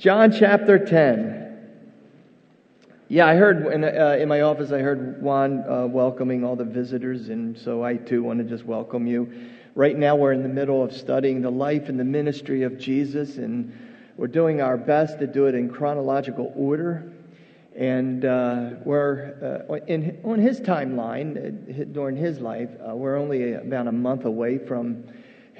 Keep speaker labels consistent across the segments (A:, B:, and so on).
A: John chapter 10. Yeah, I heard in, uh, in my office, I heard Juan uh, welcoming all the visitors, and so I too want to just welcome you. Right now, we're in the middle of studying the life and the ministry of Jesus, and we're doing our best to do it in chronological order. And uh, we're uh, in, on his timeline, uh, during his life, uh, we're only about a month away from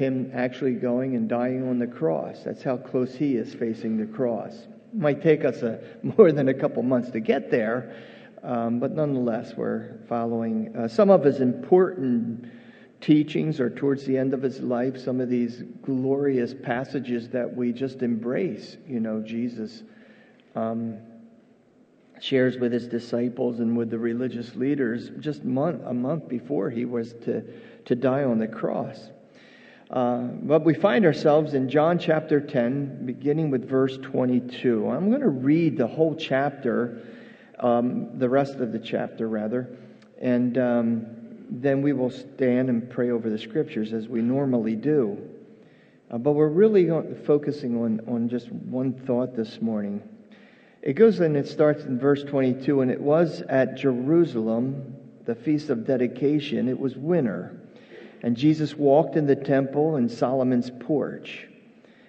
A: him actually going and dying on the cross. That's how close he is facing the cross. It might take us a, more than a couple months to get there, um, but nonetheless, we're following uh, some of his important teachings are towards the end of his life, some of these glorious passages that we just embrace. You know, Jesus um, shares with his disciples and with the religious leaders just month, a month before he was to, to die on the cross. Uh, but we find ourselves in John chapter 10, beginning with verse 22. I'm going to read the whole chapter, um, the rest of the chapter, rather, and um, then we will stand and pray over the scriptures as we normally do. Uh, but we're really focusing on, on just one thought this morning. It goes and it starts in verse 22 and it was at Jerusalem, the feast of dedication. It was winter. And Jesus walked in the temple in Solomon's porch.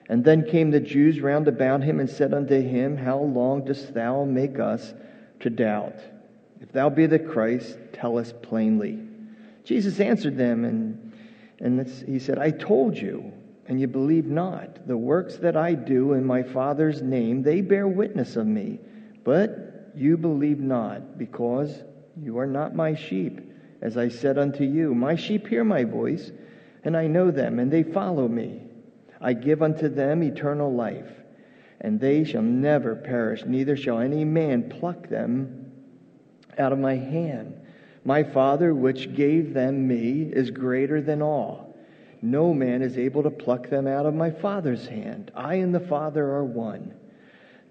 A: And then came the Jews round about him and said unto him, How long dost thou make us to doubt? If thou be the Christ, tell us plainly. Jesus answered them, and, and he said, I told you, and you believe not. The works that I do in my Father's name, they bear witness of me. But you believe not, because you are not my sheep as I said unto you, My sheep hear my voice, and I know them, and they follow me. I give unto them eternal life, and they shall never perish, neither shall any man pluck them out of my hand. My Father, which gave them me, is greater than all. No man is able to pluck them out of my Father's hand. I and the Father are one.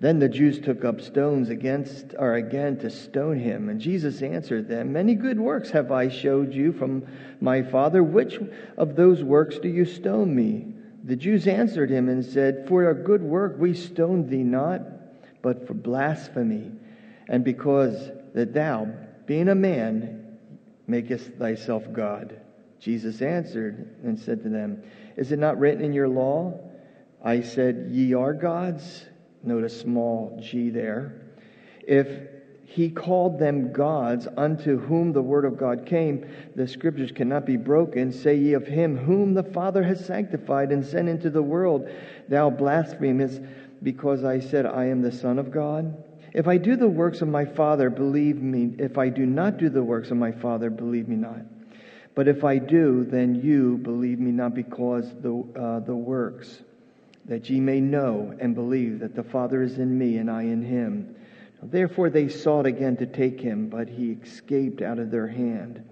A: Then the Jews took up stones against or again to stone him, and Jesus answered them, Many good works have I showed you from my Father. Which of those works do you stone me? The Jews answered him and said, For a good work we stoned thee not, but for blasphemy, and because that thou, being a man, makest thyself God. Jesus answered and said to them, Is it not written in your law? I said, Ye are gods. Note a small g there. If he called them gods unto whom the word of God came, the scriptures cannot be broken. Say ye of him whom the Father has sanctified and sent into the world, Thou blasphemest, because I said, I am the Son of God? If I do the works of my Father, believe me. If I do not do the works of my Father, believe me not. But if I do, then you believe me not because the, uh, the works that ye may know and believe that the Father is in me and I in him. Therefore they sought again to take him, but he escaped out of their hand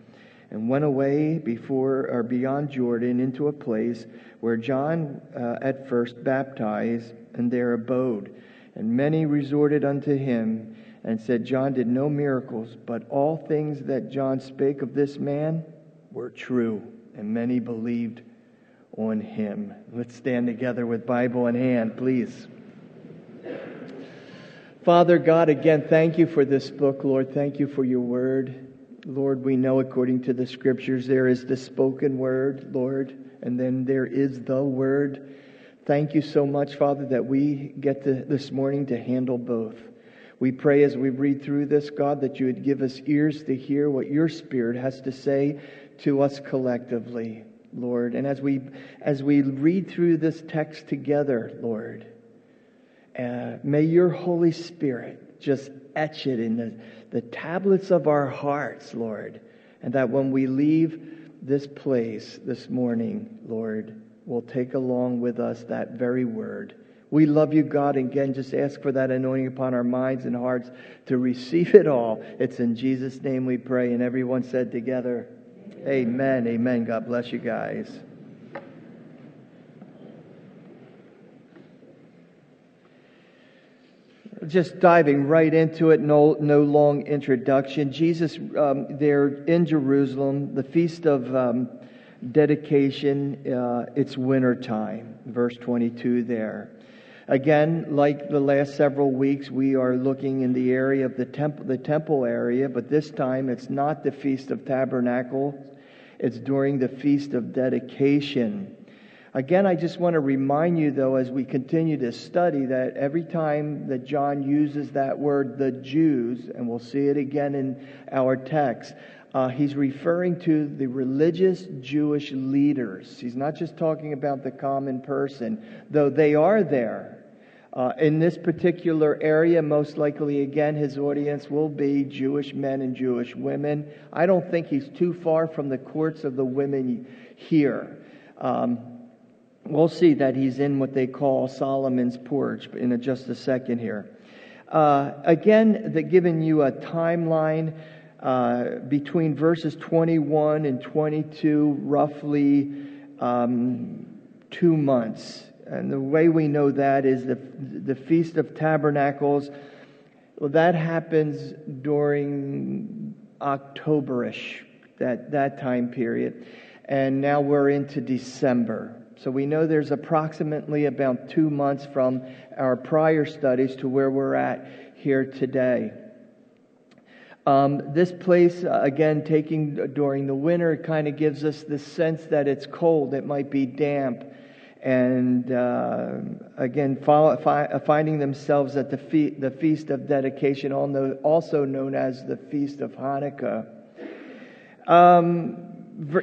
A: and went away before or beyond Jordan into a place where John uh, at first baptized and there abode. And many resorted unto him and said, John did no miracles, but all things that John spake of this man were true, and many believed on him. Let's stand together with Bible in hand, please. Father God, again, thank you for this book, Lord. Thank you for your word. Lord, we know according to the scriptures there is the spoken word, Lord, and then there is the word. Thank you so much, Father, that we get to, this morning to handle both. We pray as we read through this, God, that you would give us ears to hear what your Spirit has to say to us collectively. Lord. And as we, as we read through this text together, Lord, uh, may your Holy Spirit just etch it in the, the tablets of our hearts, Lord. And that when we leave this place this morning, Lord, we'll take along with us that very word. We love you, God. And again, just ask for that anointing upon our minds and hearts to receive it all. It's in Jesus' name we pray. And everyone said together, Amen. Amen. God bless you guys. Just diving right into it, no, no long introduction. Jesus, um, there in Jerusalem, the feast of um, dedication, uh, it's winter time, verse 22 there. Again, like the last several weeks, we are looking in the area of the temple, the temple area, but this time it's not the Feast of Tabernacles. It's during the Feast of Dedication. Again, I just want to remind you, though, as we continue to study, that every time that John uses that word, the Jews, and we'll see it again in our text, uh, he's referring to the religious Jewish leaders. He's not just talking about the common person, though they are there. Uh, in this particular area, most likely, again, his audience will be Jewish men and Jewish women. I don't think he's too far from the courts of the women here. Um, we'll see that he's in what they call Solomon's porch in a, just a second here. Uh, again, the, giving you a timeline uh, between verses 21 and 22, roughly um, two months. And the way we know that is the, the Feast of Tabernacles. Well, that happens during Octoberish, that, that time period. And now we're into December. So we know there's approximately about two months from our prior studies to where we're at here today. Um, this place, uh, again, taking during the winter, kind of gives us the sense that it's cold. It might be damp. And uh, again, follow, fi- finding themselves at the, fe- the Feast of Dedication, also known as the Feast of Hanukkah. Um,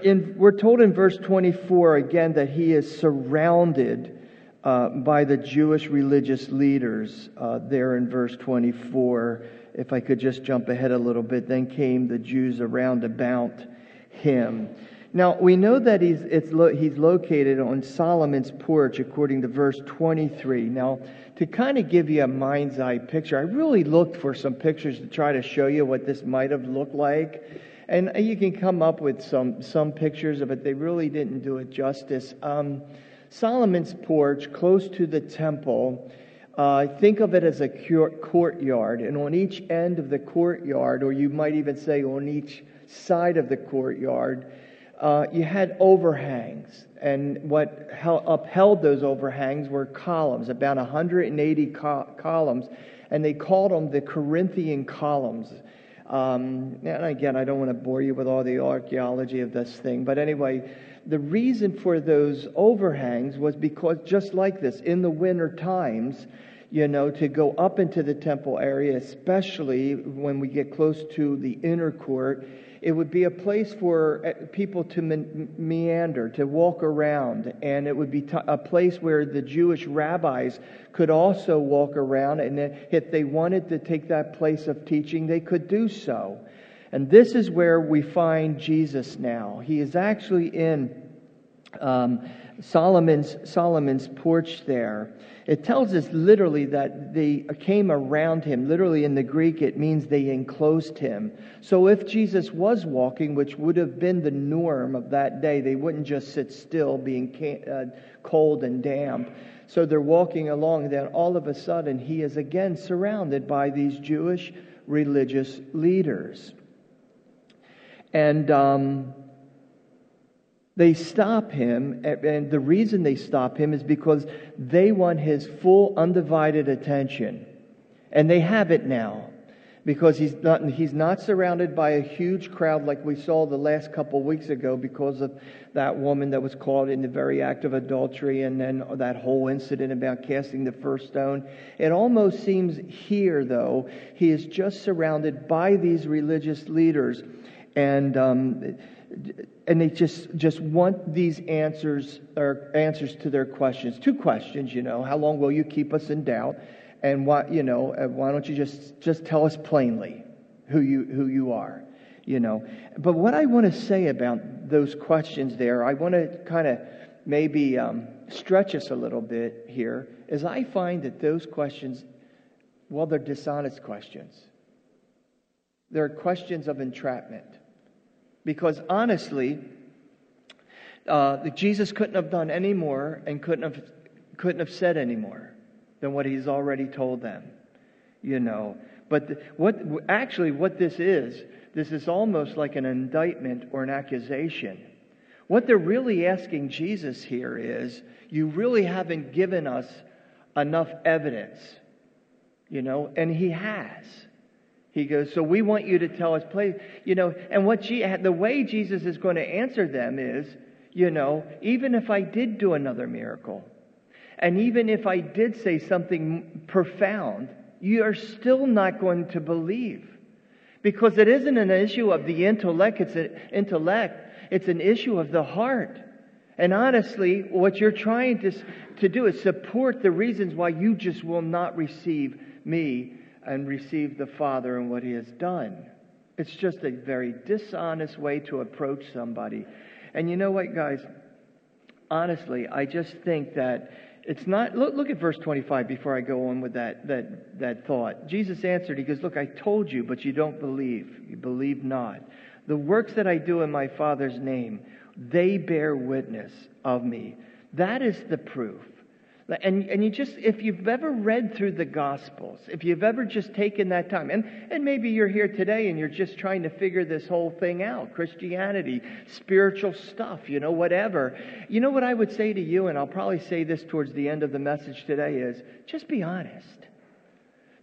A: in, we're told in verse 24 again that he is surrounded uh, by the Jewish religious leaders uh, there in verse 24. If I could just jump ahead a little bit, then came the Jews around about him. Now, we know that he's, lo- he's located on Solomon's porch, according to verse 23. Now, to kind of give you a mind's eye picture, I really looked for some pictures to try to show you what this might have looked like. And you can come up with some, some pictures of it. They really didn't do it justice. Um, Solomon's porch, close to the temple, uh, think of it as a courtyard. And on each end of the courtyard, or you might even say on each side of the courtyard, uh, you had overhangs. And what held, upheld those overhangs were columns, about 180 co- columns. And they called them the Corinthian columns. Um, and again, I don't want to bore you with all the archaeology of this thing, but anyway, the reason for those overhangs was because just like this, in the winter times, you know, to go up into the temple area, especially when we get close to the inner court, it would be a place for uh, people to meander, to walk around, and it would be a place where the Jewish rabbis could also walk around, and if they wanted to take that place of teaching, they could do so. And this is where we find Jesus now. He is actually in um, Solomon's, Solomon's porch there. It tells us literally that they came around him. Literally in the Greek, it means they enclosed him. So if Jesus was walking, which would have been the norm of that day, they wouldn't just sit still being uh, cold and damp. So they're walking along, then all of a sudden he is again surrounded by these Jewish religious leaders. And um, they stop him, and the reason they stop him is because they want his full, undivided attention. And they have it now because he's not, he's not surrounded by a huge crowd like we saw the last couple weeks ago because of that woman that was caught in the very act of adultery and then that whole incident about casting the first stone. It almost seems here, though, he is just surrounded by these religious leaders. And um, and they just just want these answers or answers to their questions. Two questions, you know, how long will you keep us in doubt? And why, you know, why don't you just just tell us plainly who you who you are, you know? But what I want to say about those questions there, I want to kind of maybe um, stretch us a little bit here, is I find that those questions, well, they're dishonest questions. They're questions of entrapment. Because honestly, uh, Jesus couldn't have done any more and couldn't have, couldn't have said any more than what he's already told them. You know. But the, what actually what this is, this is almost like an indictment or an accusation. What they're really asking Jesus here is, you really haven't given us enough evidence, you know, and he has. He goes, so we want you to tell us, play, you know, and what the way Jesus is going to answer them is, you know, even if I did do another miracle, and even if I did say something profound, you are still not going to believe. Because it isn't an issue of the intellect, it's an intellect, it's an issue of the heart. And honestly, what you're trying to, to do is support the reasons why you just will not receive me and receive the Father and what He has done. It's just a very dishonest way to approach somebody. And you know what, guys? Honestly, I just think that it's not look, look at verse 25 before i go on with that, that, that thought jesus answered he goes look i told you but you don't believe you believe not the works that i do in my father's name they bear witness of me that is the proof and, and you just, if you've ever read through the Gospels, if you've ever just taken that time, and, and maybe you're here today and you're just trying to figure this whole thing out Christianity, spiritual stuff, you know, whatever. You know what I would say to you, and I'll probably say this towards the end of the message today, is just be honest.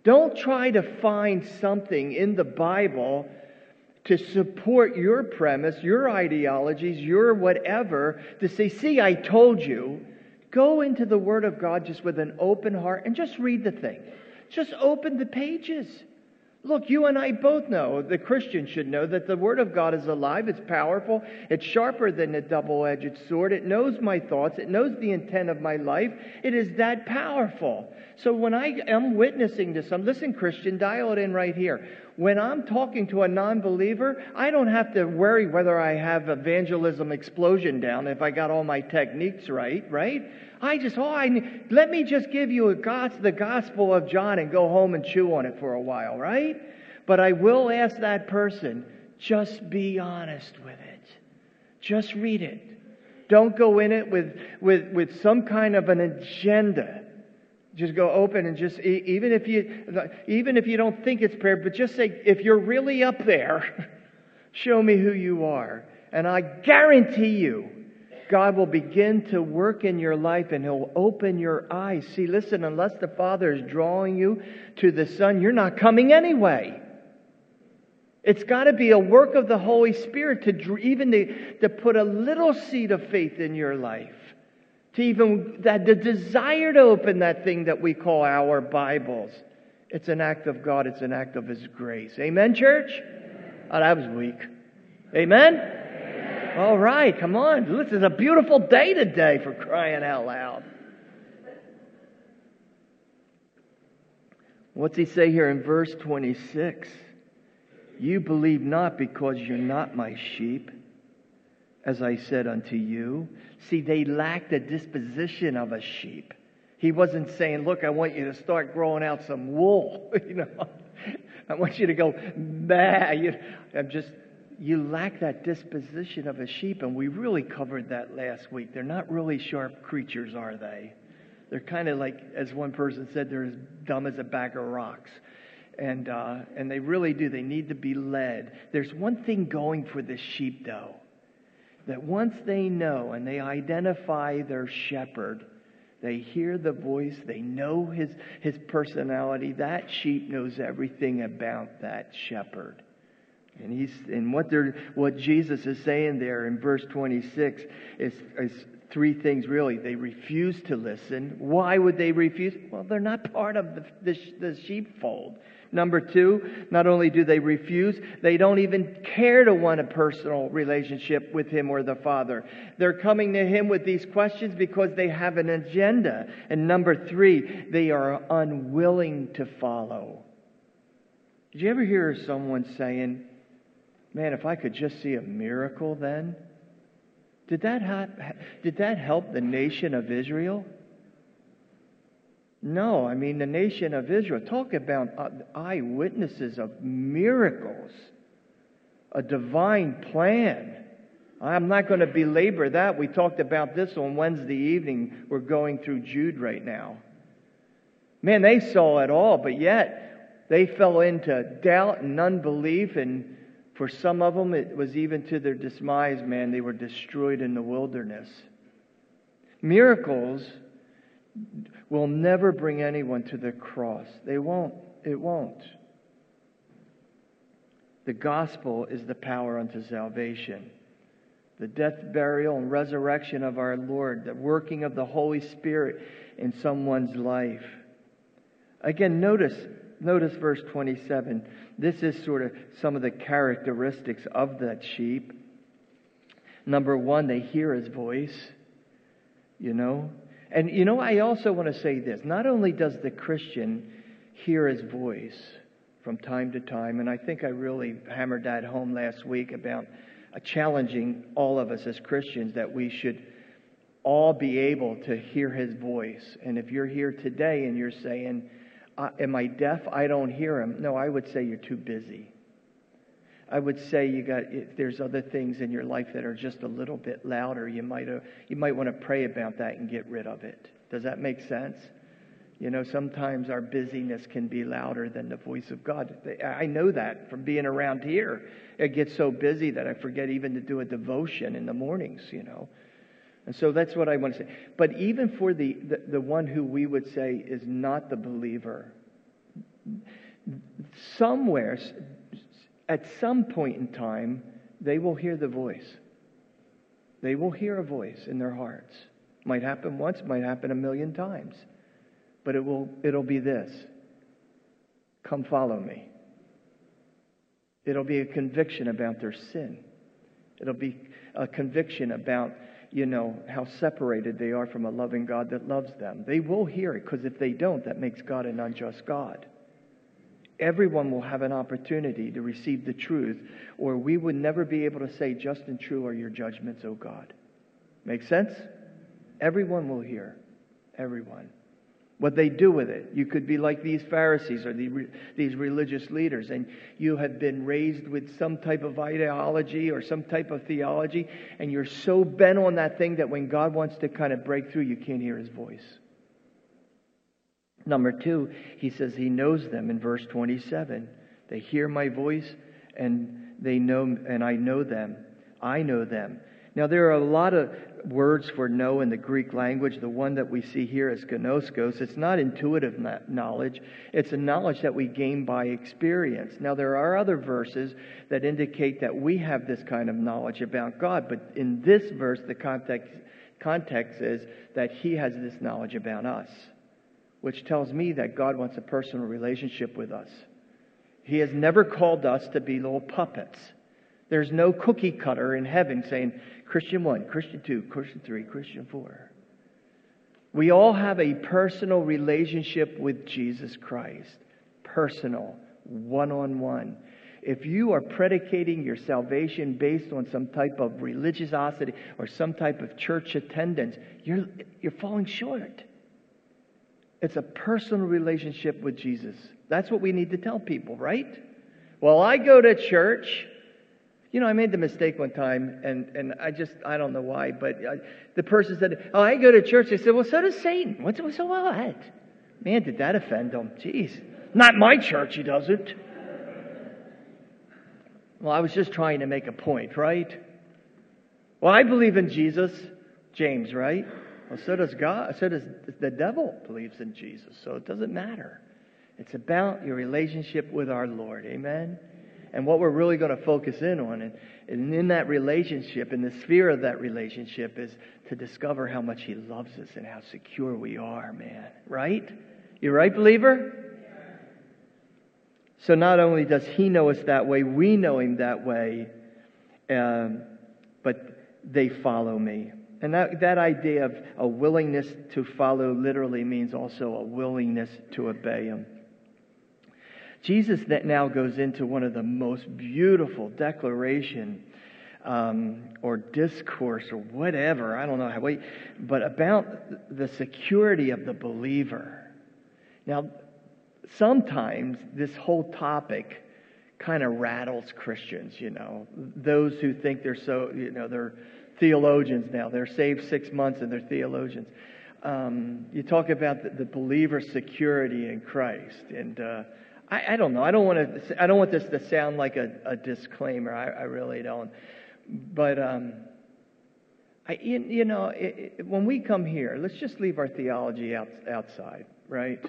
A: Don't try to find something in the Bible to support your premise, your ideologies, your whatever, to say, see, I told you. Go into the Word of God just with an open heart and just read the thing. Just open the pages. Look, you and I both know, the Christian should know, that the Word of God is alive, it's powerful, it's sharper than a double edged sword, it knows my thoughts, it knows the intent of my life. It is that powerful. So when I am witnessing to some, listen, Christian, dial it in right here. When I'm talking to a non believer, I don't have to worry whether I have evangelism explosion down if I got all my techniques right, right? I just, oh, I, let me just give you a the Gospel of John and go home and chew on it for a while, right? But I will ask that person, just be honest with it. Just read it. Don't go in it with, with, with some kind of an agenda. Just go open and just, even if you, even if you don't think it's prayer, but just say, if you're really up there, show me who you are. And I guarantee you, God will begin to work in your life and He'll open your eyes. See, listen, unless the Father is drawing you to the Son, you're not coming anyway. It's got to be a work of the Holy Spirit to even to, to put a little seed of faith in your life. To even that the desire to open that thing that we call our Bibles. It's an act of God, it's an act of His grace. Amen, church? Oh, that was weak. Amen? All right, come on. This is a beautiful day today for crying out loud. What's he say here in verse 26? You believe not because you're not my sheep, as I said unto you. See, they lack the disposition of a sheep. He wasn't saying, Look, I want you to start growing out some wool. you know, I want you to go, bah. You, I'm just you lack that disposition of a sheep, and we really covered that last week. They're not really sharp creatures, are they? They're kind of like, as one person said, they're as dumb as a bag of rocks. And, uh, and they really do. They need to be led. There's one thing going for the sheep, though, that once they know and they identify their shepherd, they hear the voice, they know his, his personality, that sheep knows everything about that shepherd. And he's and what they're what Jesus is saying there in verse 26 is, is three things really. They refuse to listen. Why would they refuse? Well, they're not part of the, the, the sheepfold. Number two, not only do they refuse, they don't even care to want a personal relationship with Him or the Father. They're coming to Him with these questions because they have an agenda. And number three, they are unwilling to follow. Did you ever hear someone saying, Man, if I could just see a miracle then. Did that, ha- did that help the nation of Israel? No, I mean, the nation of Israel. Talk about uh, eyewitnesses of miracles, a divine plan. I'm not going to belabor that. We talked about this on Wednesday evening. We're going through Jude right now. Man, they saw it all, but yet they fell into doubt and unbelief and for some of them, it was even to their dismise, man, they were destroyed in the wilderness. Miracles, will never bring anyone to the cross. They won't. It won't. The gospel is the power unto salvation. The death, burial, and resurrection of our Lord, the working of the Holy Spirit in someone's life. Again, notice, notice verse 27. This is sort of some of the characteristics of that sheep. Number one, they hear his voice, you know. And, you know, I also want to say this. Not only does the Christian hear his voice from time to time, and I think I really hammered that home last week about challenging all of us as Christians that we should all be able to hear his voice. And if you're here today and you're saying, uh, Am I deaf? I don't hear him. No, I would say you're too busy. I would say you got if there's other things in your life that are just a little bit louder. You might uh, you might want to pray about that and get rid of it. Does that make sense? You know, sometimes our busyness can be louder than the voice of God. I know that from being around here. It gets so busy that I forget even to do a devotion in the mornings, you know. And so that's what I want to say. But even for the, the, the one who we would say is not the believer, somewhere at some point in time, they will hear the voice. They will hear a voice in their hearts. Might happen once, might happen a million times. But it will it'll be this. Come follow me. It'll be a conviction about their sin. It'll be a conviction about, you know, how separated they are from a loving God that loves them. They will hear it because if they don't, that makes God an unjust God everyone will have an opportunity to receive the truth, or we would never be able to say, Just and true are your judgments, O God. Make sense? Everyone will hear. Everyone. What they do with it. You could be like these Pharisees or the, these religious leaders, and you have been raised with some type of ideology or some type of theology, and you're so bent on that thing that when God wants to kind of break through, you can't hear his voice. Number two, he says he knows them in verse 27. They hear my voice and they know, and I know them. I know them. Now, there are a lot of words for know in the Greek language. The one that we see here is ginosko. It's not intuitive knowledge, it's a knowledge that we gain by experience. Now, there are other verses that indicate that we have this kind of knowledge about God, but in this verse, the context, context is that He has this knowledge about us which tells me that God wants a personal relationship with us. He has never called us to be little puppets. There's no cookie cutter in heaven saying Christian 1, Christian 2, Christian 3, Christian 4. We all have a personal relationship with Jesus Christ. Personal, one on one. If you are predicating your salvation based on some type of religiosity or some type of church attendance, you're, you're falling short. It's a personal relationship with Jesus. That's what we need to tell people, right? Well, I go to church. You know, I made the mistake one time, and, and I just, I don't know why, but I, the person said, Oh, I go to church. I said, Well, so does Satan. What's so what? Man, did that offend him? Jeez. Not my church, he doesn't. Well, I was just trying to make a point, right? Well, I believe in Jesus, James, right? Well, so does God. So does the devil believes in Jesus. So it doesn't matter. It's about your relationship with our Lord. Amen. And what we're really going to focus in on, and, and in that relationship, in the sphere of that relationship, is to discover how much He loves us and how secure we are, man. Right? You're right, believer? So not only does He know us that way, we know Him that way, um, but they follow me. And that, that idea of a willingness to follow literally means also a willingness to obey him. Jesus that now goes into one of the most beautiful declaration um, or discourse or whatever, I don't know how, wait, but about the security of the believer. Now, sometimes this whole topic kind of rattles Christians, you know, those who think they're so, you know, they're theologians now. They're saved six months and they're theologians. Um, you talk about the, the believer's security in Christ, and uh, I, I, don't know. I don't want to. I don't want this to sound like a, a disclaimer. I, I, really don't. But um, I, you, know, it, it, when we come here, let's just leave our theology out, outside, right?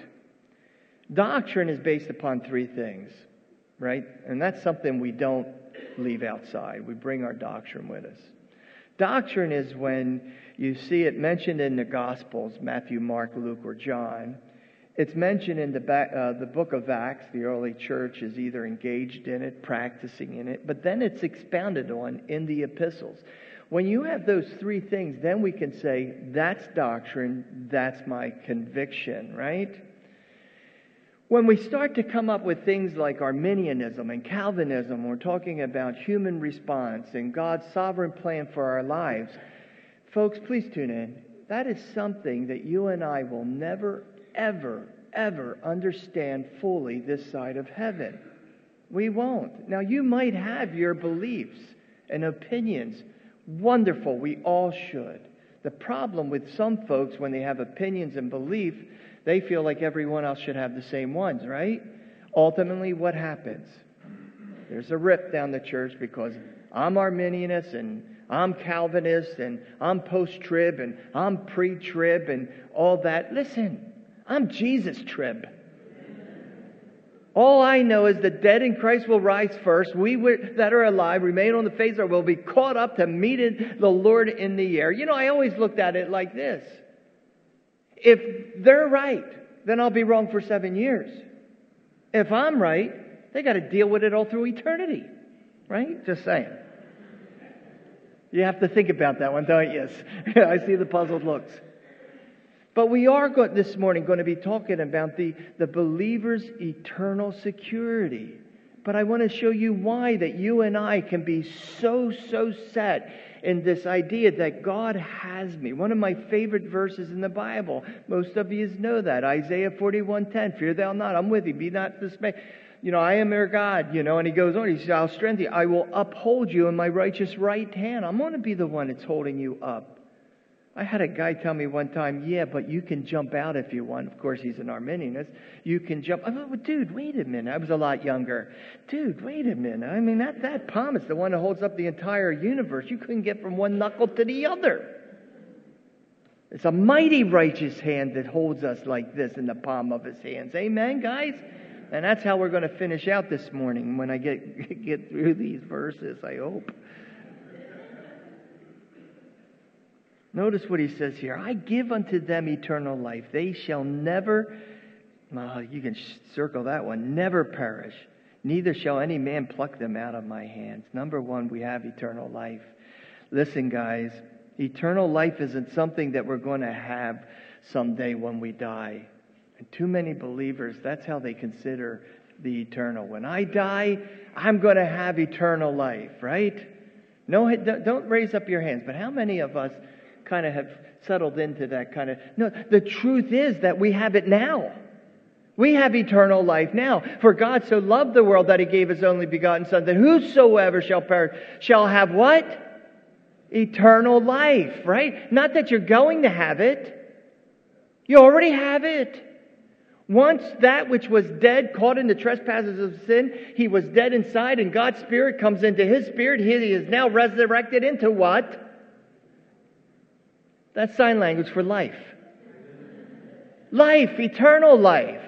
A: Doctrine is based upon three things, right? And that's something we don't leave outside. We bring our doctrine with us. Doctrine is when you see it mentioned in the Gospels Matthew, Mark, Luke, or John. It's mentioned in the, back, uh, the book of Acts. The early church is either engaged in it, practicing in it, but then it's expounded on in the epistles. When you have those three things, then we can say, that's doctrine, that's my conviction, right? When we start to come up with things like Arminianism and Calvinism, we're talking about human response and God's sovereign plan for our lives. Folks, please tune in. That is something that you and I will never, ever, ever understand fully this side of heaven. We won't. Now, you might have your beliefs and opinions. Wonderful. We all should. The problem with some folks when they have opinions and belief they feel like everyone else should have the same ones, right? Ultimately, what happens? There's a rip down the church because I'm Arminianist and I'm Calvinist and I'm post trib and I'm pre trib and all that. Listen, I'm Jesus trib. All I know is the dead in Christ will rise first. We that are alive remain on the face or will be caught up to meet the Lord in the air. You know, I always looked at it like this if they're right, then I'll be wrong for seven years. If I'm right, they got to deal with it all through eternity. Right? Just saying. You have to think about that one, don't you? Yes. I see the puzzled looks. But we are going, this morning going to be talking about the, the believer's eternal security. But I want to show you why that you and I can be so, so set in this idea that God has me. One of my favorite verses in the Bible. Most of you know that. Isaiah 41:10. Fear thou not. I'm with you. Be not dismayed. You know, I am your God, you know, and he goes on, he says, I'll strengthen you. I will uphold you in my righteous right hand. I'm going to be the one that's holding you up. I had a guy tell me one time, yeah, but you can jump out if you want. Of course, he's an Arminianist. You can jump. I dude, wait a minute. I was a lot younger. Dude, wait a minute. I mean, that, that palm is the one that holds up the entire universe. You couldn't get from one knuckle to the other. It's a mighty righteous hand that holds us like this in the palm of his hands. Amen, guys? And that's how we're going to finish out this morning when I get, get through these verses, I hope. Notice what he says here I give unto them eternal life. They shall never, well, you can circle that one, never perish. Neither shall any man pluck them out of my hands. Number one, we have eternal life. Listen, guys, eternal life isn't something that we're going to have someday when we die. And too many believers, that's how they consider the eternal. When I die, I'm going to have eternal life, right? No, don't raise up your hands. But how many of us kind of have settled into that kind of. No, the truth is that we have it now. We have eternal life now. For God so loved the world that he gave his only begotten Son, that whosoever shall perish shall have what? Eternal life, right? Not that you're going to have it. You already have it. Once that which was dead, caught in the trespasses of sin, he was dead inside, and God's Spirit comes into his spirit. He is now resurrected into what? That's sign language for life. Life, eternal life.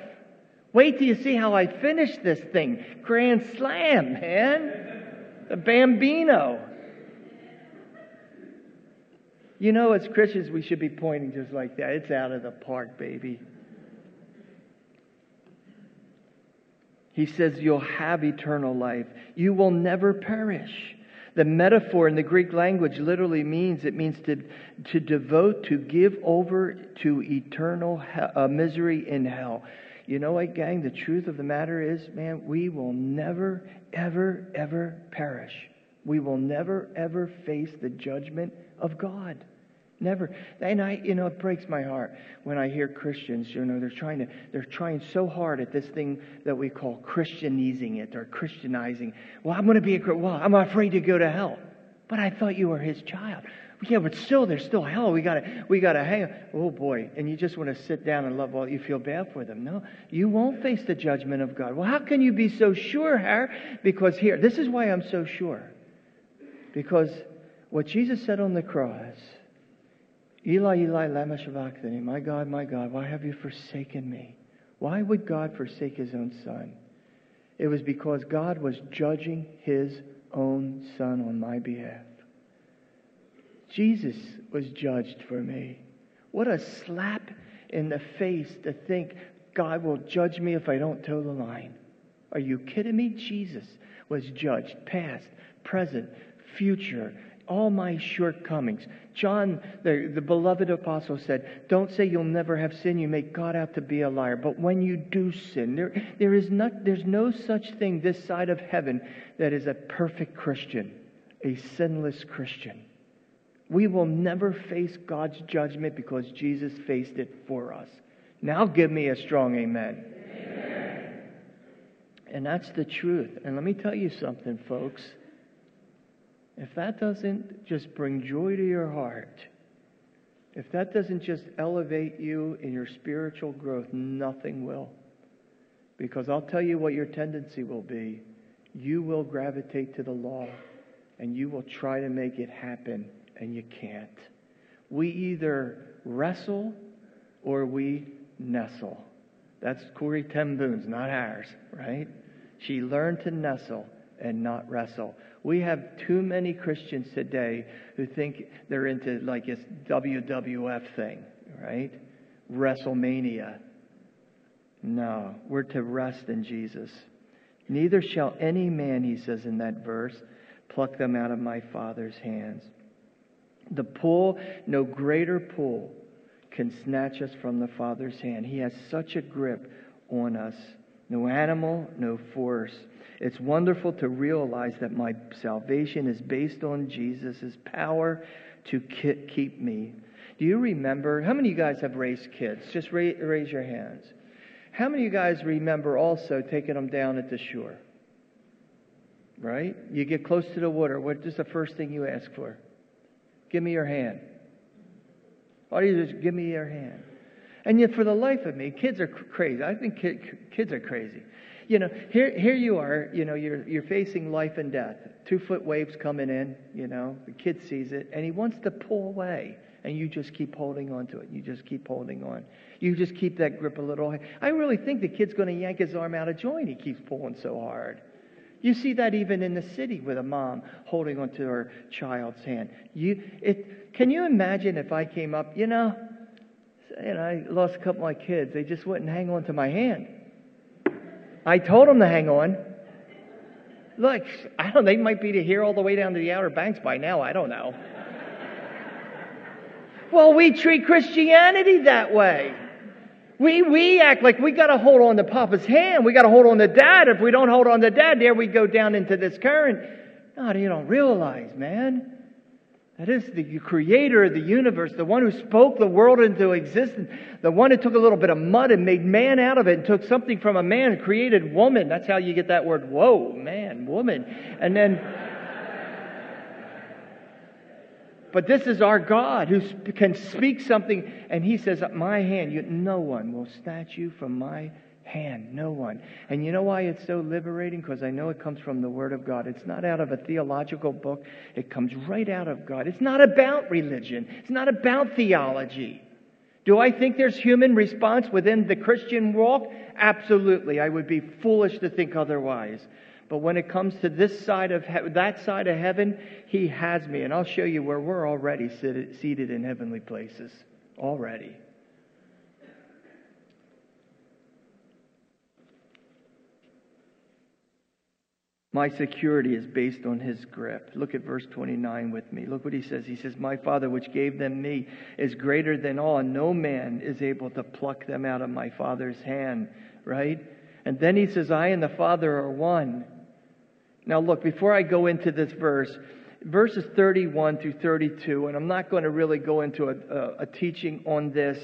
A: Wait till you see how I finish this thing. Grand slam, man. The bambino. You know, as Christians, we should be pointing just like that. It's out of the park, baby. He says, You'll have eternal life. You will never perish. The metaphor in the Greek language literally means it means to, to devote, to give over to eternal uh, misery in hell. You know what, gang? The truth of the matter is, man, we will never, ever, ever perish. We will never, ever face the judgment of God. Never. And I, you know, it breaks my heart when I hear Christians, you know, they're trying to, they're trying so hard at this thing that we call Christianizing it or Christianizing. Well, I'm going to be a, well, I'm afraid to go to hell. But I thought you were his child. Yeah, but still, there's still hell. We gotta, we gotta hang. Oh boy! And you just want to sit down and love all. You feel bad for them. No, you won't face the judgment of God. Well, how can you be so sure, Harry? Because here, this is why I'm so sure. Because what Jesus said on the cross Eli, Eli, lama sabachthani. My God, my God, why have you forsaken me? Why would God forsake his own son? It was because God was judging his own son on my behalf. Jesus was judged for me. What a slap in the face to think God will judge me if I don't toe the line. Are you kidding me? Jesus was judged, past, present, future, all my shortcomings. John, the, the beloved apostle, said, Don't say you'll never have sin. You make God out to be a liar. But when you do sin, there, there is not, there's no such thing this side of heaven that is a perfect Christian, a sinless Christian. We will never face God's judgment because Jesus faced it for us. Now give me a strong amen. amen. And that's the truth. And let me tell you something, folks. If that doesn't just bring joy to your heart, if that doesn't just elevate you in your spiritual growth, nothing will. Because I'll tell you what your tendency will be. You will gravitate to the law and you will try to make it happen, and you can't. We either wrestle or we nestle. That's Corrie ten Boom's, not ours, right? She learned to nestle and not wrestle. We have too many Christians today who think they're into like this WWF thing, right? WrestleMania. No, we're to rest in Jesus. Neither shall any man, he says in that verse, pluck them out of my Father's hands. The pull, no greater pull, can snatch us from the Father's hand. He has such a grip on us. No animal, no force. It's wonderful to realize that my salvation is based on Jesus' power to keep me. Do you remember? How many of you guys have raised kids? Just raise, your hands. How many of you guys remember also taking them down at the shore? Right? You get close to the water. What is the first thing you ask for? Give me your hand. Do you just give me your hand? And yet, for the life of me, kids are crazy. I think kids are crazy. You know, here, here you are, you know, you're, you're facing life and death. Two foot waves coming in, you know, the kid sees it, and he wants to pull away. And you just keep holding on to it. You just keep holding on. You just keep that grip a little. I really think the kid's going to yank his arm out of joint. He keeps pulling so hard. You see that even in the city with a mom holding onto her child's hand. You, it, can you imagine if I came up, you know, and I lost a couple of my kids, they just wouldn't hang on to my hand. I told them to hang on. Look, I don't. They might be to here all the way down to the Outer Banks by now. I don't know. well, we treat Christianity that way. We, we act like we got to hold on to Papa's hand. We got to hold on to Dad. If we don't hold on to Dad, there we go down into this current. No, you don't realize, man. That is the creator of the universe, the one who spoke the world into existence, the one who took a little bit of mud and made man out of it and took something from a man and created woman. That's how you get that word, whoa, man, woman. And then, but this is our God who can speak something and he says, My hand, you, no one will snatch you from my hand. No one. And you know why it's so liberating? Because I know it comes from the Word of God. It's not out of a theological book, it comes right out of God. It's not about religion, it's not about theology. Do I think there's human response within the Christian walk? Absolutely. I would be foolish to think otherwise. But when it comes to this side of he- that side of heaven, He has me, and I'll show you where we're already seated, seated in heavenly places. Already. My security is based on his grip. Look at verse 29 with me. Look what he says. He says, My Father, which gave them me, is greater than all, and no man is able to pluck them out of my Father's hand. Right? And then he says, I and the Father are one. Now, look, before I go into this verse, verses 31 through 32, and I'm not going to really go into a, a, a teaching on this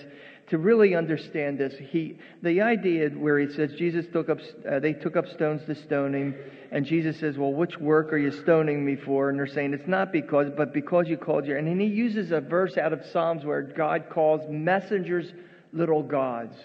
A: to really understand this, he, the idea where he says Jesus took up, uh, they took up stones to stone him, and Jesus says, "Well, which work are you stoning me for?" And they're saying it's not because, but because you called your. And then he uses a verse out of Psalms where God calls messengers little gods,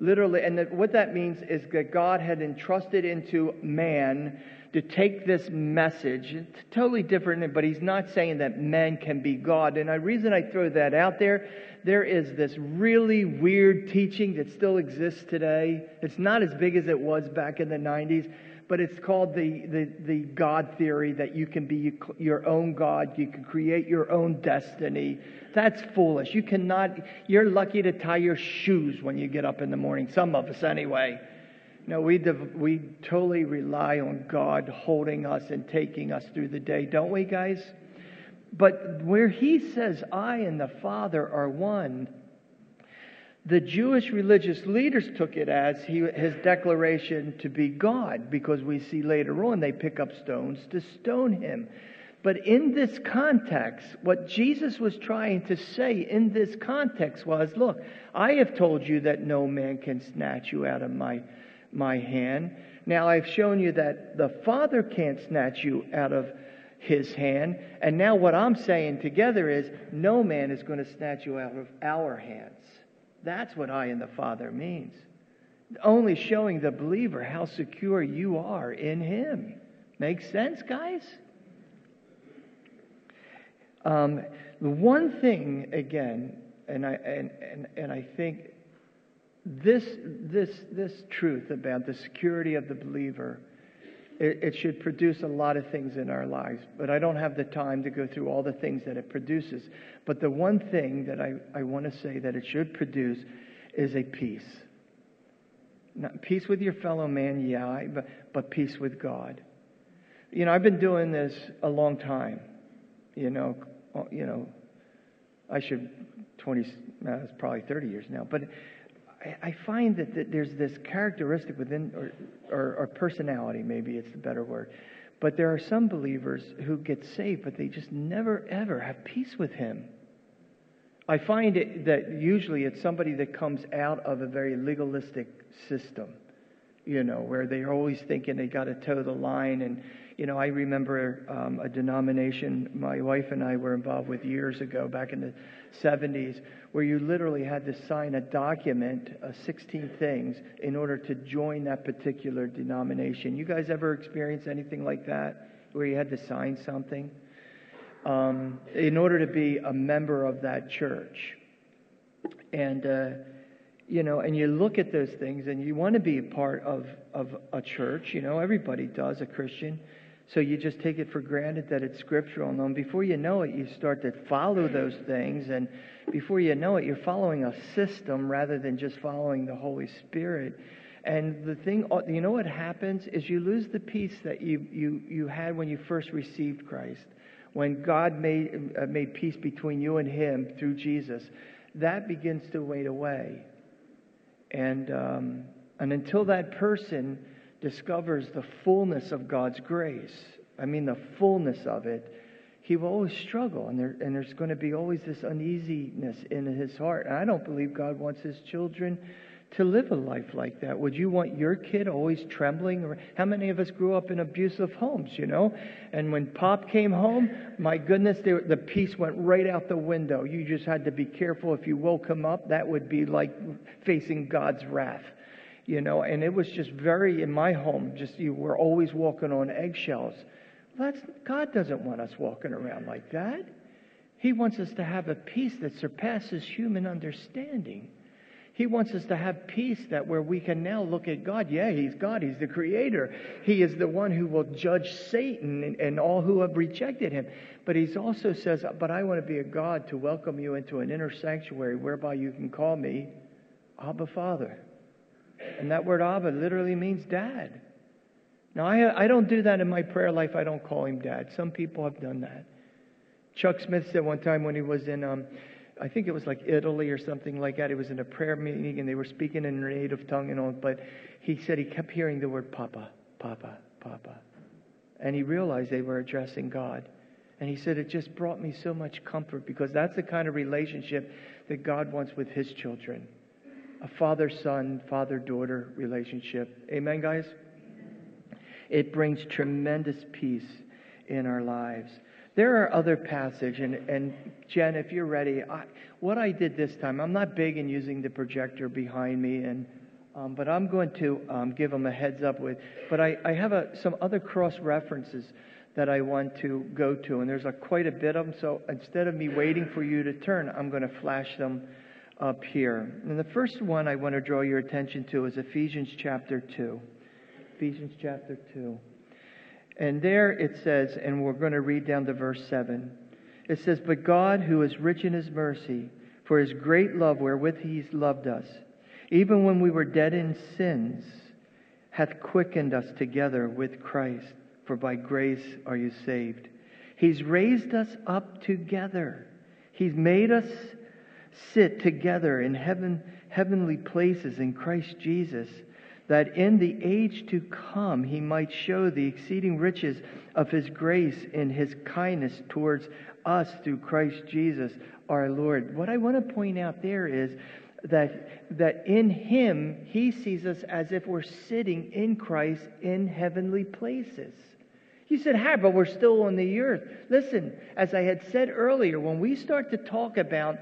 A: literally. And that, what that means is that God had entrusted into man to take this message. It's totally different, but he's not saying that man can be God. And the reason I throw that out there, there is this really weird teaching that still exists today. It's not as big as it was back in the 90s, but it's called the, the, the God theory that you can be your own God, you can create your own destiny. That's foolish. You cannot, you're lucky to tie your shoes when you get up in the morning, some of us anyway. No, we, we totally rely on God holding us and taking us through the day, don't we, guys? But where he says, I and the Father are one, the Jewish religious leaders took it as he, his declaration to be God, because we see later on they pick up stones to stone him. But in this context, what Jesus was trying to say in this context was look, I have told you that no man can snatch you out of my my hand. Now I've shown you that the Father can't snatch you out of his hand. And now what I'm saying together is no man is going to snatch you out of our hands. That's what I and the Father means. Only showing the believer how secure you are in him. Makes sense, guys? Um, the one thing, again, and I, and, and, and I think this, this, this truth about the security of the believer, it, it, should produce a lot of things in our lives, but I don't have the time to go through all the things that it produces. But the one thing that I, I want to say that it should produce is a peace. Not peace with your fellow man, yeah, but, but peace with God. You know, I've been doing this a long time. You know, you know, I should 20, uh, it's probably 30 years now, but I find that, that there's this characteristic within, or, or, or, personality, maybe it's the better word. But there are some believers who get saved, but they just never, ever have peace with Him. I find it, that usually it's somebody that comes out of a very legalistic system, you know, where they're always thinking they got to toe the line. And, you know, I remember um, a denomination my wife and I were involved with years ago, back in the 70s, where you literally had to sign a document, uh, 16 things, in order to join that particular denomination. You guys ever experience anything like that, where you had to sign something um, in order to be a member of that church? And uh, you know, and you look at those things, and you want to be a part of of a church. You know, everybody does, a Christian. So you just take it for granted that it's scriptural. And before you know it, you start to follow those things. And before you know it, you're following a system rather than just following the Holy Spirit. And the thing, uh, you know what happens is you lose the peace that you, you, you had when you first received Christ. When God made, uh, made peace between you and Him through Jesus, that begins to wade away. And, um, and until that person discovers the fullness of God's grace, I mean the fullness of it, he will always struggle, and, there, and there's going to be always this uneasiness in his heart. And I don't believe God wants his children to live a life like that. Would you want your kid always trembling? How many of us grew up in abusive homes, you know? And when Pop came home, my goodness, they, the peace went right out the window. You just had to be careful. If you woke him up, that would be like facing God's wrath you know, and it was just very, in my home, just you were always walking on eggshells. That's, God doesn't want us walking around like that. He wants us to have a peace that surpasses human understanding. He wants us to have peace that where we can now look at God. Yeah, He's God. He's the Creator. He is the one who will judge Satan and, and all who have rejected Him. But He also says, But I want to be a God to welcome you into an inner sanctuary whereby you can call me Abba Father. And that word Abba literally means dad. Now, I, I don't do that in my prayer life. I don't call him dad. Some people have done that. Chuck Smith said one time when he was in, um, I think it was like Italy or something like that. He was in a prayer meeting and they were speaking in native tongue and all, but he said he kept hearing the word Papa, Papa, Papa. And he realized they were addressing God. And he said, It just brought me so much comfort because that's the kind of relationship that God wants with his children a father son, father daughter relationship. Amen, guys? It brings tremendous peace in our lives. There are other passages, and, and Jen, if you're ready, I, what I did this time, I'm not big in using the projector behind me, and Um, but I'm going to um, give them a heads up with. But I, I have a, some other cross references that I want to go to, and there's a, quite a bit of them. So instead of me waiting for you to turn, I'm going to flash them up here. And the first one I want to draw your attention to is Ephesians chapter 2. Ephesians chapter 2. And there it says, and we're going to read down to verse 7. It says, But God, who is rich in his mercy, for his great love wherewith he's loved us, even when we were dead in sins, hath quickened us together with Christ. For by grace are you saved. He's raised us up together. He's made us sit together in heaven, heavenly places in Christ Jesus that in the age to come he might show the exceeding riches of his grace in his kindness towards us through Christ Jesus our Lord. What I want to point out there is that, that in him he sees us as if we're sitting in Christ in heavenly places. You said, Hi, but we're still on the earth. Listen, as I had said earlier, when we start to talk about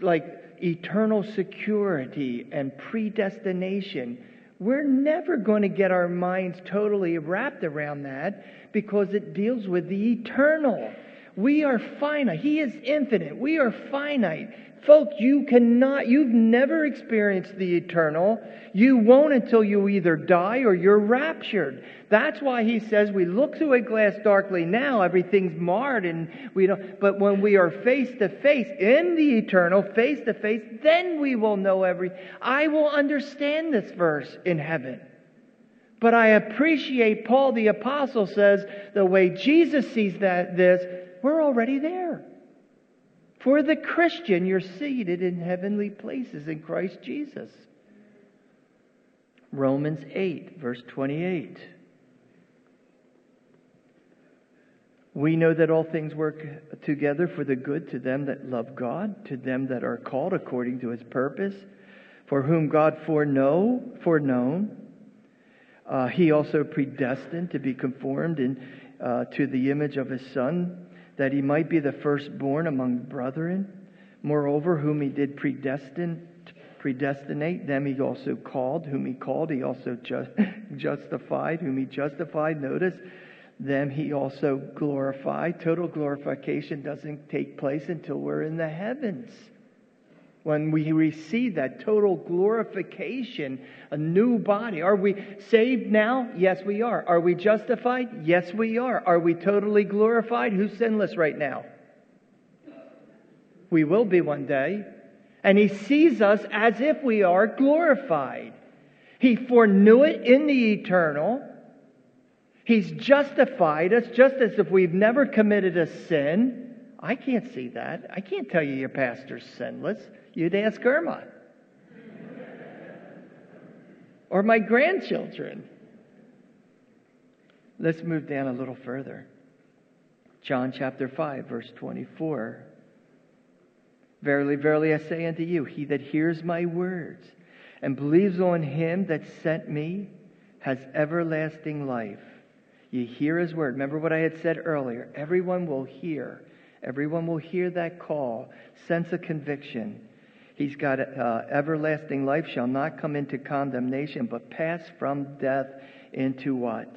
A: like eternal security and predestination, we're never going to get our minds totally wrapped around that because it deals with the eternal. We are finite. He is infinite. We are finite. Folks, you cannot, you've never experienced the eternal. You won't until you either die or you're raptured. That's why he says we look through a glass darkly now, everything's marred and we don't, but when we are face to face in the eternal, face to face, then we will know every, I will understand this verse in heaven. But I appreciate Paul the apostle says the way Jesus sees that this, we're already there. For the Christian, you're seated in heavenly places in Christ Jesus. Romans 8, verse 28. We know that all things work together for the good to them that love God, to them that are called according to his purpose, for whom God foreknow, foreknown. Uh, he also predestined to be conformed in, uh, to the image of his Son, that he might be the firstborn among brethren. Moreover, whom he did predestinate, them he also called. Whom he called, he also just, justified. Whom he justified, notice them he also glorified. Total glorification doesn't take place until we're in the heavens. When we receive that total glorification, a new body. Are we saved now? Yes, we are. Are we justified? Yes, we are. Are we totally glorified? Who's sinless right now? We will be one day. And he sees us as if we are glorified. He foreknew it in the eternal He's justified us just as if we've never committed a sin. I can't see that. I can't tell you your pastor's sinless. You'd ask Irma. or my grandchildren. Let's move down a little further. John chapter 5, verse 24. Verily, verily, I say unto you, he that hears my words and believes on him that sent me has everlasting life you hear his word. Remember what I had said earlier. Everyone will hear. Everyone will hear that call, sense of conviction. He's got uh, everlasting life, shall not come into condemnation, but pass from death into what?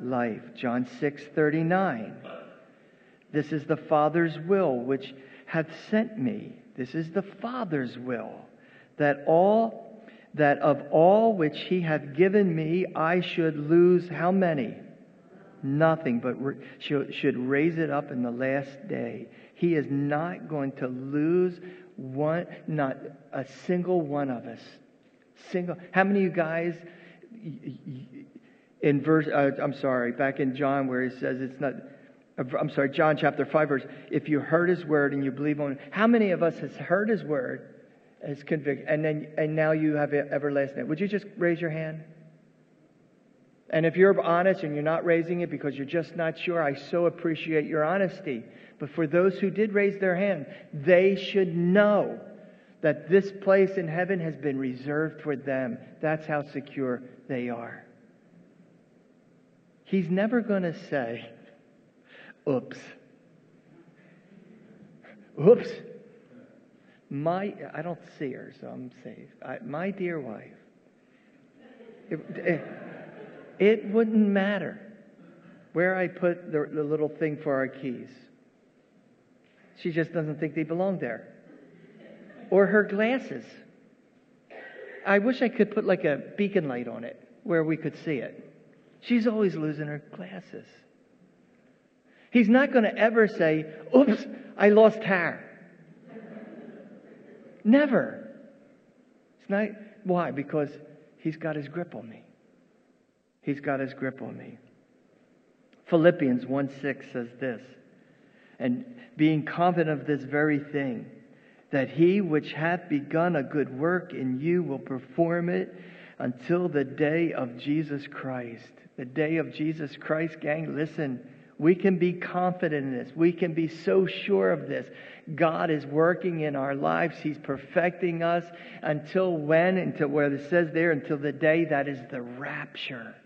A: Life. John 6 39. This is the Father's will which hath sent me. This is the Father's will, that all that of all which he hath given me I should lose how many? nothing, but should raise it up in the last day. He is not going to lose one, not a single one of us. Single. How many of you guys, in verse, uh, I'm sorry, back in John where he says it's not, I'm sorry, John chapter 5 verse, if you heard his word and you believe on how many of us has heard his word, has convicted, and then, and now you have everlasting? Would you just raise your hand? And if you're honest and you're not raising it because you're just not sure, I so appreciate your honesty. But for those who did raise their hand, they should know that this place in heaven has been reserved for them. That's how secure they are. He's never going to say, oops. Oops. My, I don't see her, so I'm safe. I, my dear wife, It, it, it wouldn't matter where I put the, the little thing for our keys. She just doesn't think they belong there. Or her glasses. I wish I could put like a beacon light on it where we could see it. She's always losing her glasses. He's not going to ever say, Oops, I lost hair. Never. It's not. Why? Because he's got his grip on me. He's got his grip on me. Philippians 1 6 says this, and being confident of this very thing, that he which hath begun a good work in you will perform it until the day of Jesus Christ. The day of Jesus Christ, gang, listen. We can be confident in this. We can be so sure of this. God is working in our lives. He's perfecting us until when? Until where it says there, until the day that is the rapture.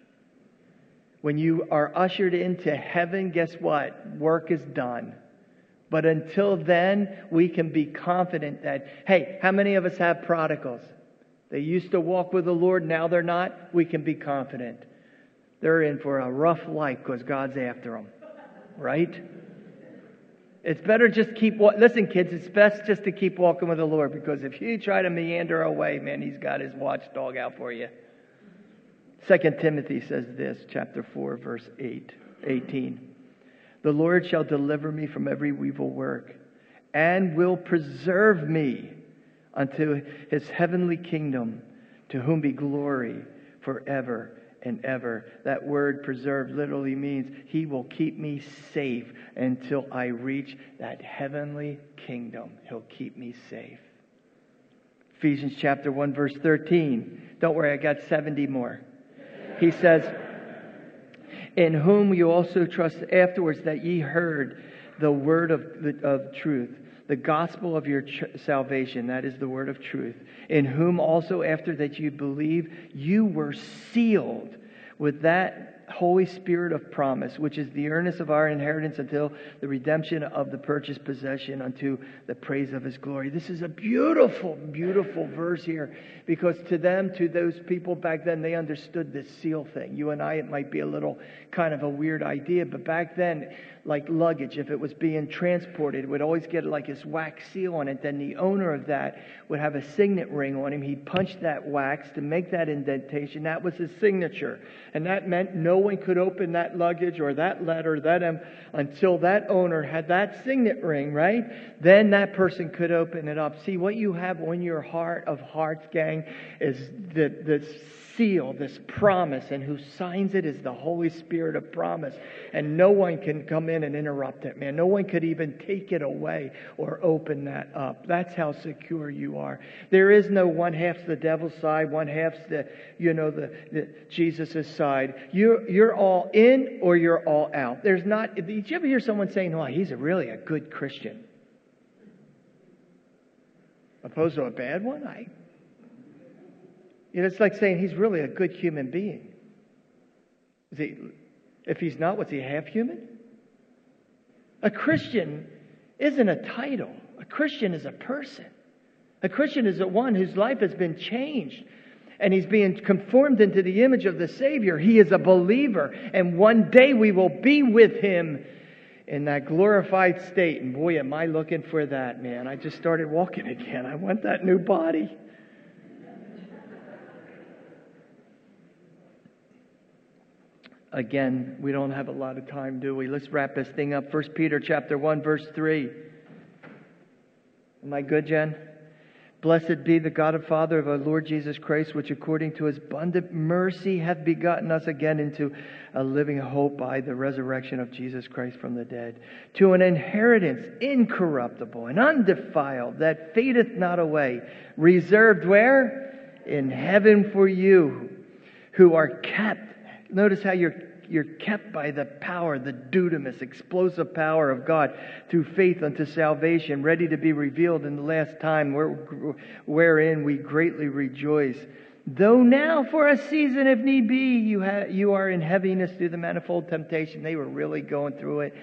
A: When you are ushered into heaven, guess what? Work is done. But until then, we can be confident that, hey, how many of us have prodigals? They used to walk with the Lord, now they're not. We can be confident. They're in for a rough life because God's after them, right? It's better just keep, listen, kids, it's best just to keep walking with the Lord because if you try to meander away, man, he's got his watchdog out for you. Second Timothy says this, chapter 4, verse 8, 18. The Lord shall deliver me from every evil work and will preserve me unto his heavenly kingdom, to whom be glory forever and ever. That word preserve literally means he will keep me safe until I reach that heavenly kingdom. He'll keep me safe. Ephesians chapter 1 verse 13. Don't worry, I got 70 more. He says, in whom you also trust afterwards that ye heard the word of, of truth, the gospel of your tr- salvation, that is the word of truth, in whom also after that you believe, you were sealed with that Holy Spirit of promise, which is the earnest of our inheritance until the redemption of the purchased possession unto the praise of his glory. This is a beautiful, beautiful verse here because to them, to those people back then, they understood this seal thing. You and I, it might be a little kind of a weird idea, but back then, like luggage, if it was being transported, would always get like this wax seal on it. Then the owner of that would have a signet ring on him. He'd punch that wax to make that indentation. That was his signature. And that meant no one could open that luggage or that letter, that um, until that owner had that signet ring, right? Then that person could open it up. See, what you have on your heart of hearts, gang, is the, the seal, this promise, and who signs it is the Holy Spirit of promise. And no one can come in and interrupt it, man. No one could even take it away or open that up. That's how secure you are. There is no one half's the devil's side, one half's the, you know, the, the Jesus' side. You're, you're all in or you're all out. There's not, did you ever hear someone saying, oh, he's a really a good Christian? Opposed to a bad one? I, it's like saying he's really a good human being. Is he, if he's not, what's he, half human? A Christian isn't a title. A Christian is a person. A Christian is a one whose life has been changed and he's being conformed into the image of the Savior. He is a believer, and one day we will be with him in that glorified state. And boy, am I looking for that, man. I just started walking again. I want that new body. Again, we don't have a lot of time, do we? Let's wrap this thing up. 1 Peter chapter 1 verse 3. Am I good, Jen? Blessed be the God and Father of our Lord Jesus Christ, which according to his abundant mercy hath begotten us again into a living hope by the resurrection of Jesus Christ from the dead, to an inheritance incorruptible and undefiled, that fadeth not away, reserved where? In heaven for you, who are kept Notice how you're, you're kept by the power, the dunamis, explosive power of God through faith unto salvation, ready to be revealed in the last time, wherein we greatly rejoice. Though now, for a season, if need be, you, you are in heaviness through the manifold temptation. They were really going through it.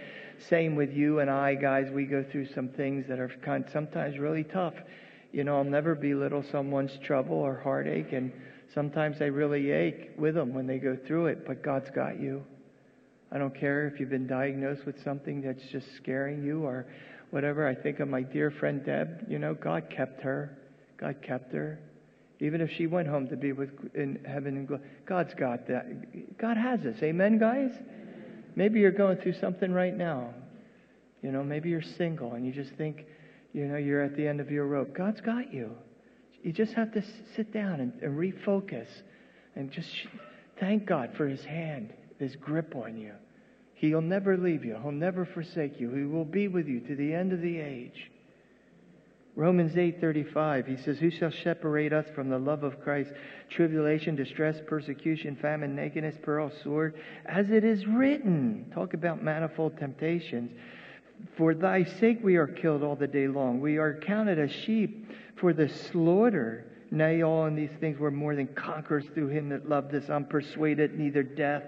A: Same with you and I, guys. We go through some things that are kind sometimes really tough. You know, I'll never belittle someone's trouble or heartache, and Sometimes I really ache with them when they go through it, but God's got you. I don't care if you've been diagnosed with something that's just scaring you or whatever. I think of my dear friend Deb. You know, God kept her. God kept her. Even if she went home to be with in heaven and glory, God's got that. God has us. Amen, guys. Maybe you're going through something right now. You know, maybe you're single and you just think, you know, you're at the end of your rope. God's got you. You just have to sit down and, and refocus and just thank God for His hand, His grip on you. He'll never leave you. He'll never forsake you. He will be with you to the end of the age. Romans 8:35 he says who shall separate us from the love of Christ tribulation distress persecution famine nakedness peril sword as it is written talk about manifold temptations for thy sake we are killed all the day long we are counted as sheep for the slaughter nay all in these things were more than conquerors through him that loved us I'm persuaded neither death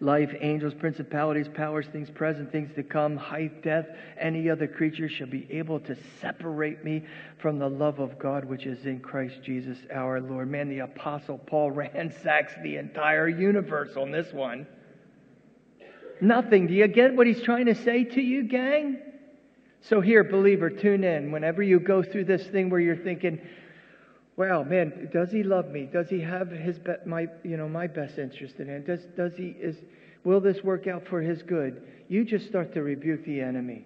A: life, angels, principalities, powers, things present, things to come, height, depth, any other creature shall be able to separate me from the love of God which is in Christ Jesus our Lord. Man, the Apostle Paul ransacks the entire universe on this one. Nothing. Do you get what he's trying to say to you, gang? So, here, believer, tune in. Whenever you go through this thing where you're thinking, well, man, does he love me? Does he have his be- my you know my best interest in him? Does does he is will this work out for his good? You just start to rebuke the enemy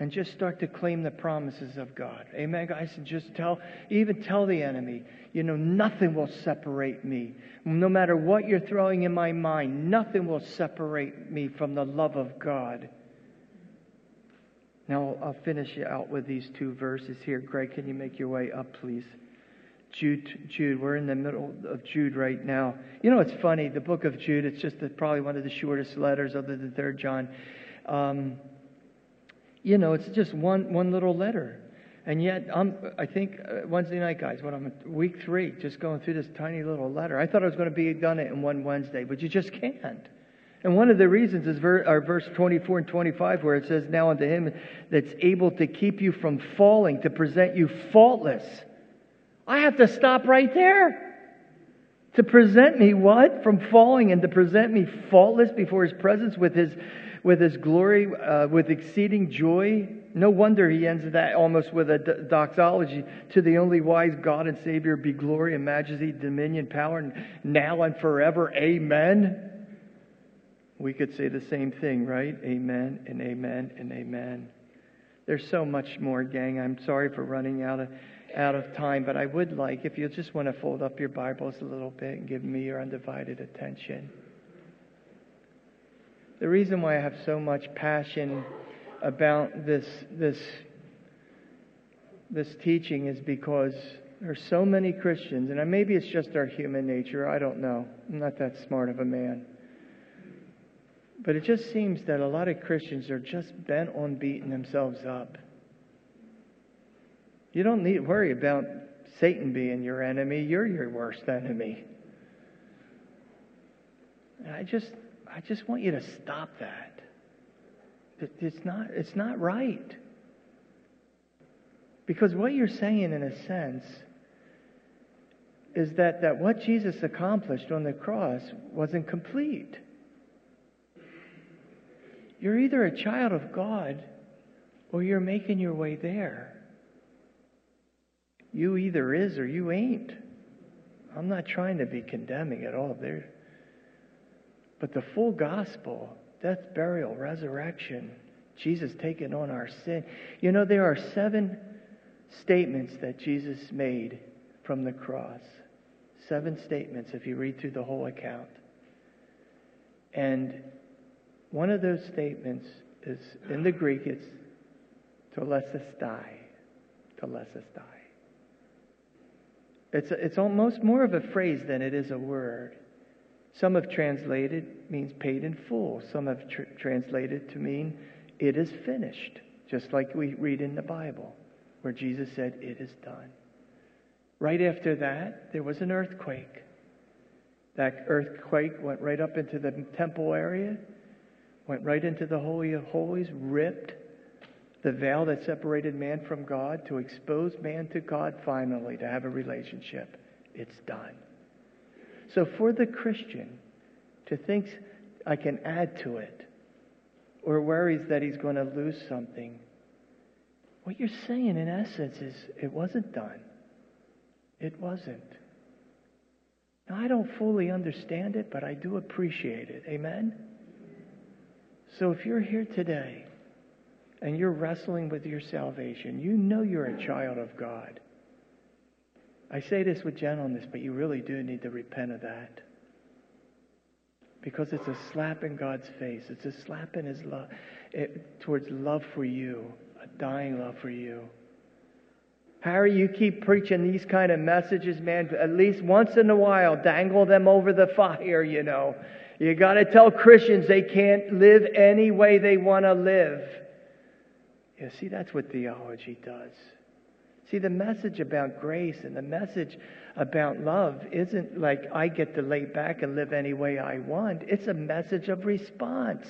A: and just start to claim the promises of God. Amen, guys. And just tell, even tell the enemy, you know, nothing will separate me. No matter what you're throwing in my mind, nothing will separate me from the love of God. Now, I'll finish you out with these two verses here. Greg, can you make your way up, please? Jude, Jude. We're in the middle of Jude right now. You know, it's funny. The book of Jude. It's just the, probably one of the shortest letters, other than Third John. Um, you know, it's just one one little letter, and yet I'm. I think uh, Wednesday night, guys. When I'm week three, just going through this tiny little letter. I thought I was going to be done it in one Wednesday, but you just can't. And one of the reasons is ver, verse 24 and 25, where it says, Now unto him that's able to keep you from falling, to present you faultless I have to stop right there. To present me what? From falling and to present me faultless before his presence with his, with his glory, uh, with exceeding joy. No wonder he ends that almost with a doxology. To the only wise God and Savior be glory and majesty, dominion, power, now and forever. Amen. We could say the same thing, right? Amen and amen and amen. There's so much more, gang. I'm sorry for running out of out of time, but I would like, if you just want to fold up your Bibles a little bit and give me your undivided attention. The reason why I have so much passion about this, this, this teaching is because there's so many Christians, and maybe it's just our human nature, I don't know. I'm not that smart of a man. But it just seems that a lot of Christians are just bent on beating themselves up. You don't need to worry about Satan being your enemy. You're your worst enemy. And I just, I just want you to stop that. It's not, it's not right. Because what you're saying, in a sense, is that, that what Jesus accomplished on the cross wasn't complete. You're either a child of God or you're making your way there. You either is or you ain't. I'm not trying to be condemning at all there. But the full gospel, death, burial, resurrection, Jesus taking on our sin. You know, there are seven statements that Jesus made from the cross. Seven statements if you read through the whole account. And one of those statements is in the Greek, it's telestai. Telestai. It's, it's almost more of a phrase than it is a word. Some have translated means paid in full. Some have tr- translated to mean it is finished, just like we read in the Bible, where Jesus said, It is done. Right after that, there was an earthquake. That earthquake went right up into the temple area, went right into the Holy of Holies, ripped the veil that separated man from God to expose man to God finally, to have a relationship. It's done. So for the Christian to think I can add to it or worries that he's going to lose something, what you're saying in essence is it wasn't done. It wasn't. Now, I don't fully understand it, but I do appreciate it. Amen? So if you're here today and you're wrestling with your salvation, you know you're a child of God. I say this with gentleness, but you really do need to repent of that. Because it's a slap in God's face. It's a slap in His love towards love for you, a dying love for you. Harry, you keep preaching these kind of messages, man. At least once in a while, dangle them over the fire, you know. You got to tell Christians they can't live any way they want to live. Yeah, see, that's what theology does. See, the message about grace and the message about love isn't like I get to lay back and live any way I want. It's a message of response.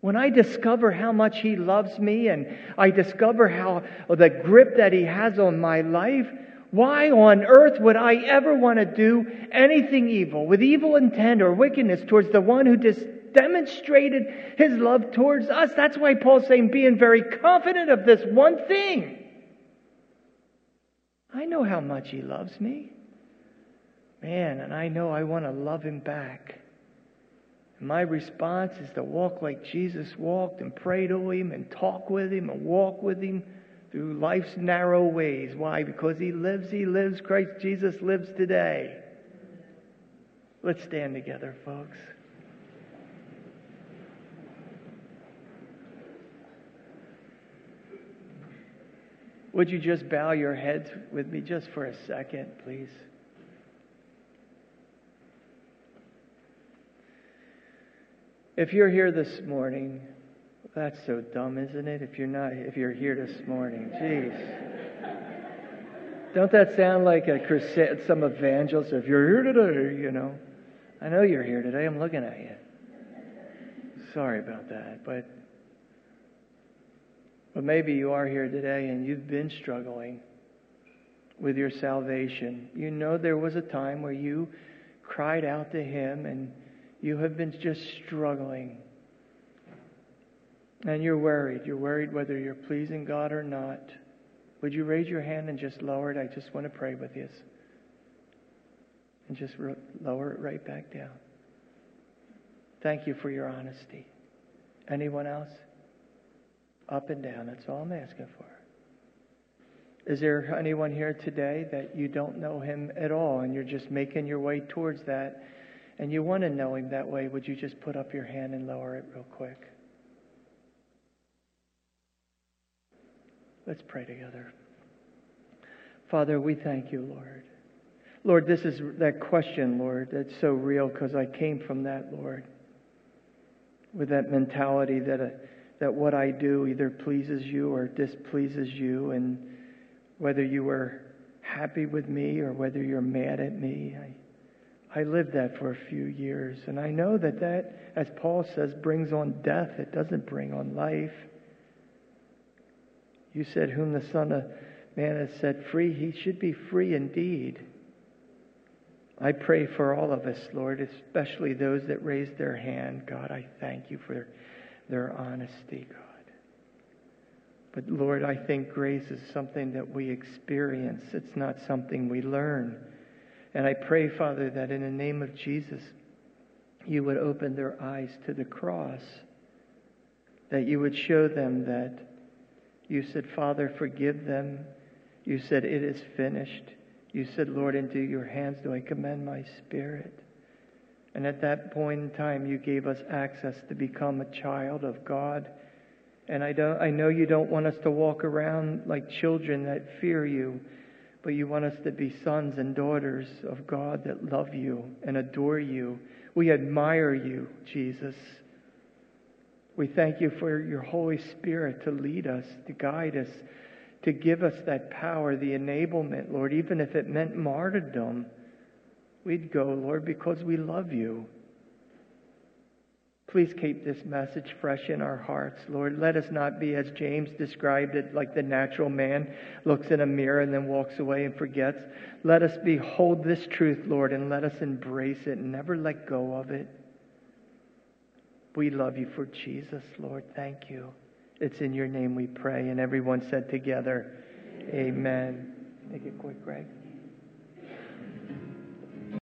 A: When I discover how much He loves me and I discover how the grip that He has on my life, why on earth would I ever want to do anything evil with evil intent or wickedness towards the one who just demonstrated His love towards us? That's why Paul's saying, being very confident of this one thing I know how much He loves me. Man, and I know I want to love Him back. And my response is to walk like Jesus walked and pray to Him and talk with Him and walk with Him through life's narrow ways. Why? Because He lives, He lives. Christ Jesus lives today. Let's stand together, folks. Would you just bow your heads with me just for a second, please? If you're here this morning, that's so dumb, isn't it? If you're not, if you're here this morning, jeez. Don't that sound like a crusade, some evangelist? If you're here today, you know. I know you're here today. I'm looking at you. Sorry about that, but but maybe you are here today and you've been struggling with your salvation. You know there was a time where you cried out to Him and you have been just struggling. And you're worried. You're worried whether you're pleasing God or not. Would you raise your hand and just lower it? I just want to pray with you. And just lower it right back down. Thank you for your honesty. Anyone else? Up and down. That's all I'm asking for. Is there anyone here today that you don't know him at all and you're just making your way towards that and you want to know him that way? Would you just put up your hand and lower it real quick? Let's pray together. Father, we thank you, Lord. Lord, this is that question, Lord, that's so real because I came from that, Lord, with that mentality that a that what I do either pleases you or displeases you, and whether you are happy with me or whether you're mad at me. I, I lived that for a few years, and I know that that, as Paul says, brings on death. It doesn't bring on life. You said, Whom the Son of Man has set free, he should be free indeed. I pray for all of us, Lord, especially those that raised their hand. God, I thank you for their honesty, God. But Lord, I think grace is something that we experience, it's not something we learn. And I pray, Father, that in the name of Jesus, you would open their eyes to the cross, that you would show them that you said, Father, forgive them. You said, It is finished. You said, Lord, into your hands do I commend my spirit. And at that point in time, you gave us access to become a child of God. And I, don't, I know you don't want us to walk around like children that fear you, but you want us to be sons and daughters of God that love you and adore you. We admire you, Jesus. We thank you for your Holy Spirit to lead us, to guide us, to give us that power, the enablement, Lord, even if it meant martyrdom. We'd go, Lord, because we love you. Please keep this message fresh in our hearts, Lord. Let us not be, as James described it, like the natural man looks in a mirror and then walks away and forgets. Let us behold this truth, Lord, and let us embrace it and never let go of it. We love you for Jesus, Lord. Thank you. It's in your name we pray. And everyone said together, Amen. Make it quick, Greg.